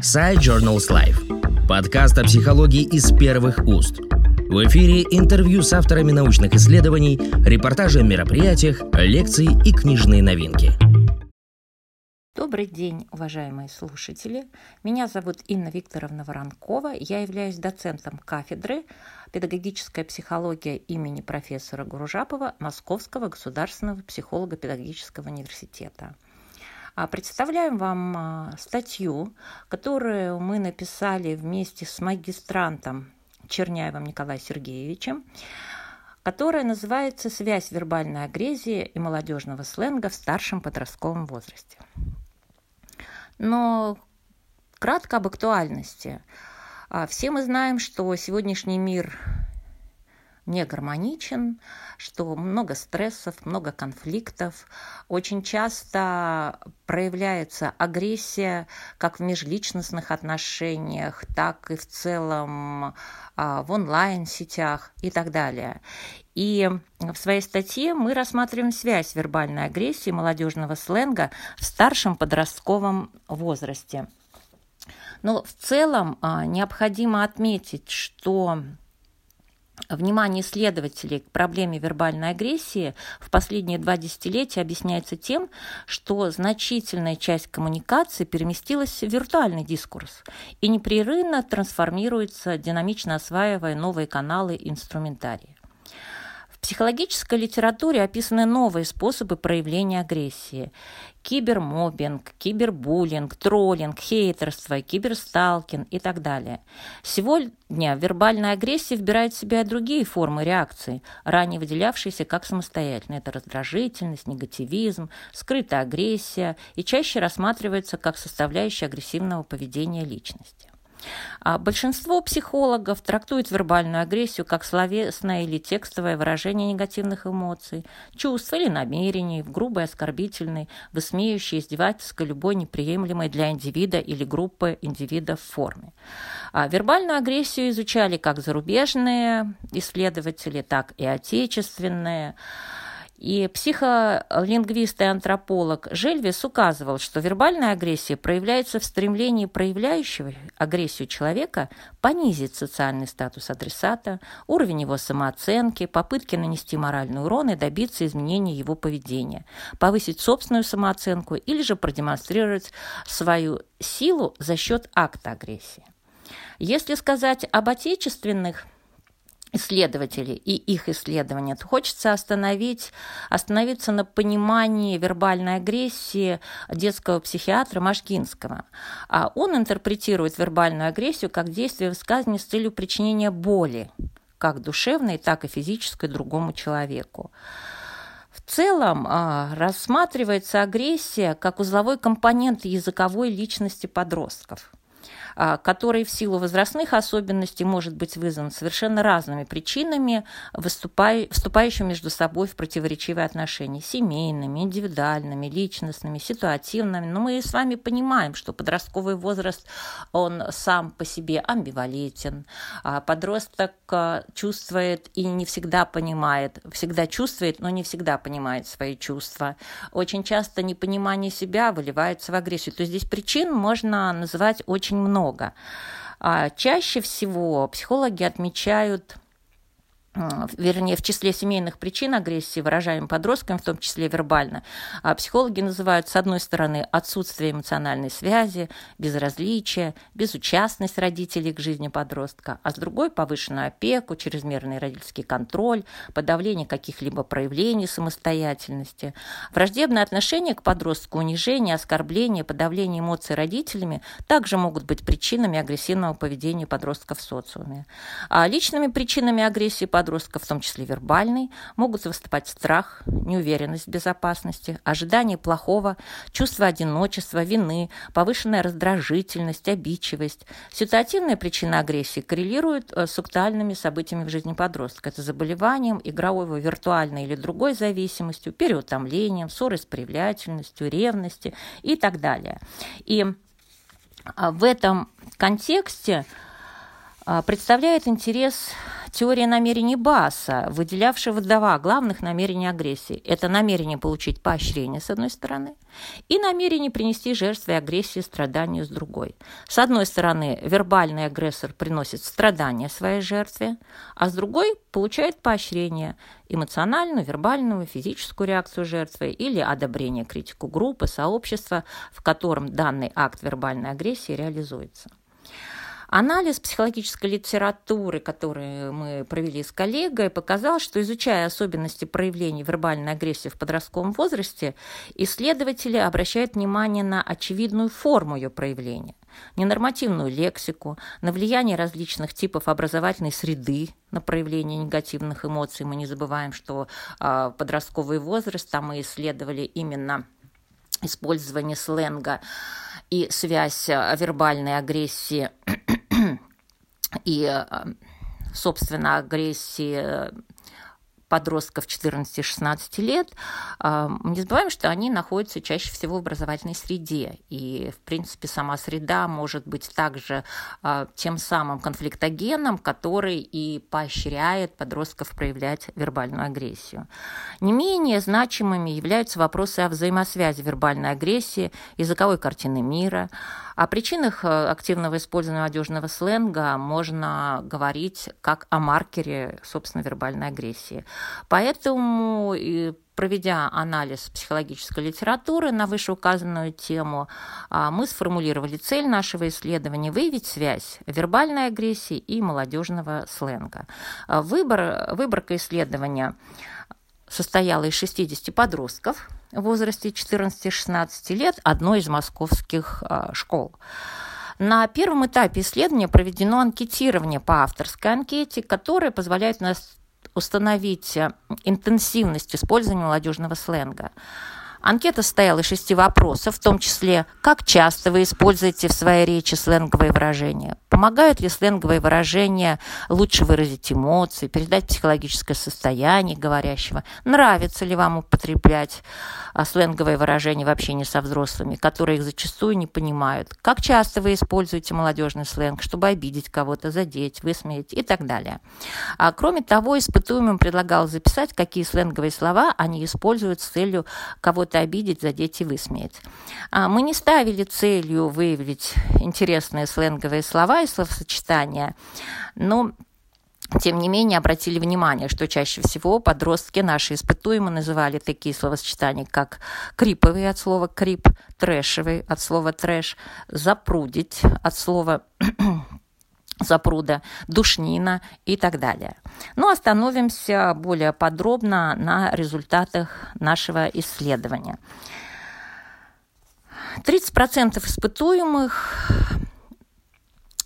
Side Journals Life. Подкаст о психологии из первых уст. В эфире интервью с авторами научных исследований, репортажи о мероприятиях, лекции и книжные новинки. Добрый день, уважаемые слушатели. Меня зовут Инна Викторовна Воронкова. Я являюсь доцентом кафедры «Педагогическая психология» имени профессора Гуружапова Московского государственного психолого-педагогического университета. А представляем вам а, статью, которую мы написали вместе с магистрантом Черняевым Николаем Сергеевичем, которая называется «Связь вербальной агрессии и молодежного сленга в старшем подростковом возрасте». Но кратко об актуальности. А, все мы знаем, что сегодняшний мир не гармоничен, что много стрессов, много конфликтов. Очень часто проявляется агрессия как в межличностных отношениях, так и в целом а, в онлайн-сетях и так далее. И в своей статье мы рассматриваем связь вербальной агрессии молодежного сленга в старшем подростковом возрасте. Но в целом а, необходимо отметить, что Внимание исследователей к проблеме вербальной агрессии в последние два десятилетия объясняется тем, что значительная часть коммуникации переместилась в виртуальный дискурс и непрерывно трансформируется, динамично осваивая новые каналы и инструментарии психологической литературе описаны новые способы проявления агрессии. Кибермобинг, кибербуллинг, троллинг, хейтерство, киберсталкинг и так далее. Сегодня вербальная агрессия вбирает в себя другие формы реакции, ранее выделявшиеся как самостоятельные. Это раздражительность, негативизм, скрытая агрессия и чаще рассматривается как составляющая агрессивного поведения личности. А большинство психологов трактует вербальную агрессию как словесное или текстовое выражение негативных эмоций, чувств или намерений в грубой, оскорбительной, высмеющей, издевательской, любой неприемлемой для индивида или группы индивидов форме. А вербальную агрессию изучали как зарубежные исследователи, так и отечественные. И психолингвист и антрополог Жельвис указывал, что вербальная агрессия проявляется в стремлении проявляющего агрессию человека понизить социальный статус адресата, уровень его самооценки, попытки нанести моральный урон и добиться изменения его поведения, повысить собственную самооценку или же продемонстрировать свою силу за счет акта агрессии. Если сказать об отечественных исследователей и их исследования, хочется остановить, остановиться на понимании вербальной агрессии детского психиатра Машкинского. А он интерпретирует вербальную агрессию как действие высказывания с целью причинения боли, как душевной, так и физической другому человеку. В целом а, рассматривается агрессия как узловой компонент языковой личности подростков – который в силу возрастных особенностей может быть вызван совершенно разными причинами, вступающими между собой в противоречивые отношения, семейными, индивидуальными, личностными, ситуативными. Но мы с вами понимаем, что подростковый возраст, он сам по себе амбивалентен. А подросток а, чувствует и не всегда понимает, всегда чувствует, но не всегда понимает свои чувства. Очень часто непонимание себя выливается в агрессию. То есть здесь причин можно называть очень много много. А чаще всего психологи отмечают вернее, в числе семейных причин агрессии, выражаемой подростками, в том числе вербально, а психологи называют, с одной стороны, отсутствие эмоциональной связи, безразличие, безучастность родителей к жизни подростка, а с другой – повышенную опеку, чрезмерный родительский контроль, подавление каких-либо проявлений самостоятельности. Враждебное отношение к подростку, унижение, оскорбление, подавление эмоций родителями также могут быть причинами агрессивного поведения подростка в социуме. А личными причинами агрессии подростка подростка, в том числе вербальный, могут выступать страх, неуверенность в безопасности, ожидание плохого, чувство одиночества, вины, повышенная раздражительность, обидчивость. Ситуативная причина агрессии коррелирует э, с актуальными событиями в жизни подростка. Это заболеванием, игровой, виртуальной или другой зависимостью, переутомлением, ссорой с проявлятельностью, ревности и так далее. И а, в этом контексте а, представляет интерес теория намерений Баса, выделявшего два главных намерения агрессии. Это намерение получить поощрение, с одной стороны, и намерение принести жертве агрессии страданию с другой. С одной стороны, вербальный агрессор приносит страдания своей жертве, а с другой получает поощрение, эмоциональную, вербальную, физическую реакцию жертвы или одобрение критику группы, сообщества, в котором данный акт вербальной агрессии реализуется. Анализ психологической литературы, который мы провели с коллегой, показал, что изучая особенности проявления вербальной агрессии в подростковом возрасте, исследователи обращают внимание на очевидную форму ее проявления ненормативную лексику, на влияние различных типов образовательной среды на проявление негативных эмоций. Мы не забываем, что э, подростковый возраст, там мы исследовали именно использование сленга и связь вербальной агрессии и, э, собственно, агрессии подростков 14-16 лет, а, не забываем, что они находятся чаще всего в образовательной среде. И, в принципе, сама среда может быть также а, тем самым конфликтогеном, который и поощряет подростков проявлять вербальную агрессию. Не менее значимыми являются вопросы о взаимосвязи вербальной агрессии, языковой картины мира, о причинах э, активного использования молодежного сленга можно говорить как о маркере, собственно, вербальной агрессии. Поэтому проведя анализ психологической литературы на вышеуказанную тему, а, мы сформулировали цель нашего исследования – выявить связь вербальной агрессии и молодежного сленга. А, выбор, выборка исследования состояла из 60 подростков – в возрасте 14-16 лет одной из московских а, школ. На первом этапе исследования проведено анкетирование по авторской анкете, которое позволяет нас установить а, интенсивность использования молодежного сленга. Анкета состояла из шести вопросов, в том числе, как часто вы используете в своей речи сленговые выражения, помогают ли сленговые выражения лучше выразить эмоции, передать психологическое состояние говорящего, нравится ли вам употреблять а, сленговые выражения в общении со взрослыми, которые их зачастую не понимают, как часто вы используете молодежный сленг, чтобы обидеть кого-то, задеть, высмеять и так далее. А, кроме того, испытуемым предлагал записать, какие сленговые слова они используют с целью кого-то кого-то обидеть, задеть и высмеять. А, мы не ставили целью выявить интересные сленговые слова и словосочетания, но тем не менее, обратили внимание, что чаще всего подростки наши испытуемые называли такие словосочетания, как криповый от слова крип, трэшевый от слова трэш, запрудить от слова запруда, душнина и так далее. Но ну, остановимся более подробно на результатах нашего исследования. 30% испытуемых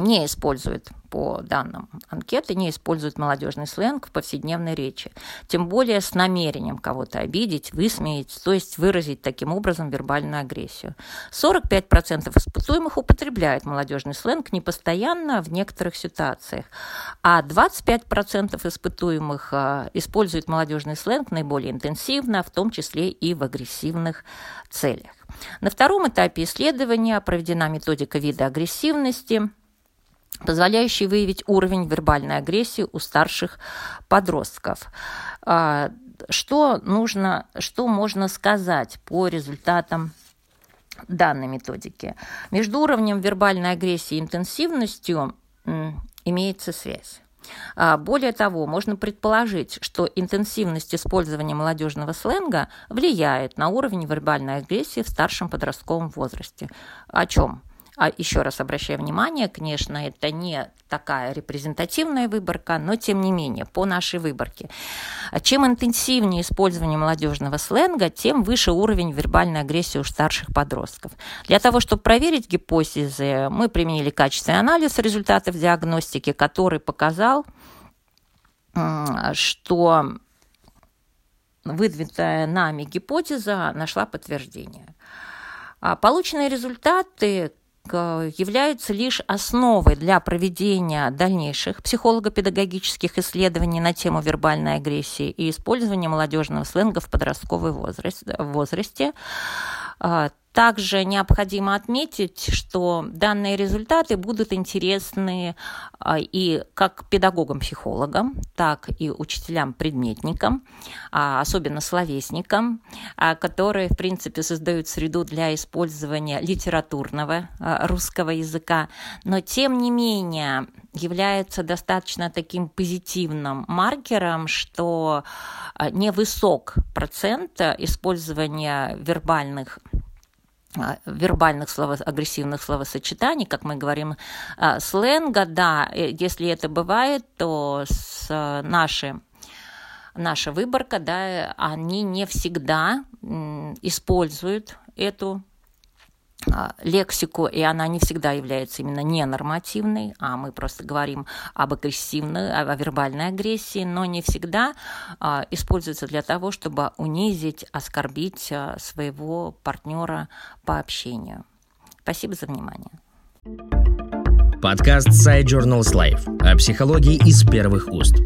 не используют по данным анкеты, не используют молодежный сленг в повседневной речи. Тем более с намерением кого-то обидеть, высмеять, то есть выразить таким образом вербальную агрессию. 45% испытуемых употребляют молодежный сленг не постоянно, в некоторых ситуациях. А 25% испытуемых а, используют молодежный сленг наиболее интенсивно, в том числе и в агрессивных целях. На втором этапе исследования проведена методика вида агрессивности – позволяющий выявить уровень вербальной агрессии у старших подростков. А, что нужно, что можно сказать по результатам данной методики? Между уровнем вербальной агрессии и интенсивностью имеется связь. А, более того, можно предположить, что интенсивность использования молодежного сленга влияет на уровень вербальной агрессии в старшем подростковом возрасте. О чем? А еще раз обращаю внимание, конечно, это не такая репрезентативная выборка, но тем не менее, по нашей выборке. Чем интенсивнее использование молодежного сленга, тем выше уровень вербальной агрессии у старших подростков. Для того, чтобы проверить гипотезы, мы применили качественный анализ результатов диагностики, который показал, что выдвинутая нами гипотеза нашла подтверждение. А полученные результаты являются лишь основой для проведения дальнейших психолого-педагогических исследований на тему вербальной агрессии и использования молодежного сленга в подростковой возрасте. Также необходимо отметить, что данные результаты будут интересны а, и как педагогам-психологам, так и учителям-предметникам, а, особенно словесникам, а, которые, в принципе, создают среду для использования литературного русского языка, но, тем не менее, является достаточно таким позитивным маркером, что невысок процент использования вербальных вербальных слово, агрессивных словосочетаний, как мы говорим, а, сленга, да, э, если это бывает, то с э, наши наша выборка, да, они не всегда используют эту а, лексику, и она не всегда является именно ненормативной, а мы просто говорим об агрессивной, о вербальной агрессии, но не всегда а, используется для того, чтобы унизить, оскорбить а, своего партнера по общению. Спасибо за внимание. Подкаст Side Journals Life о психологии из первых уст.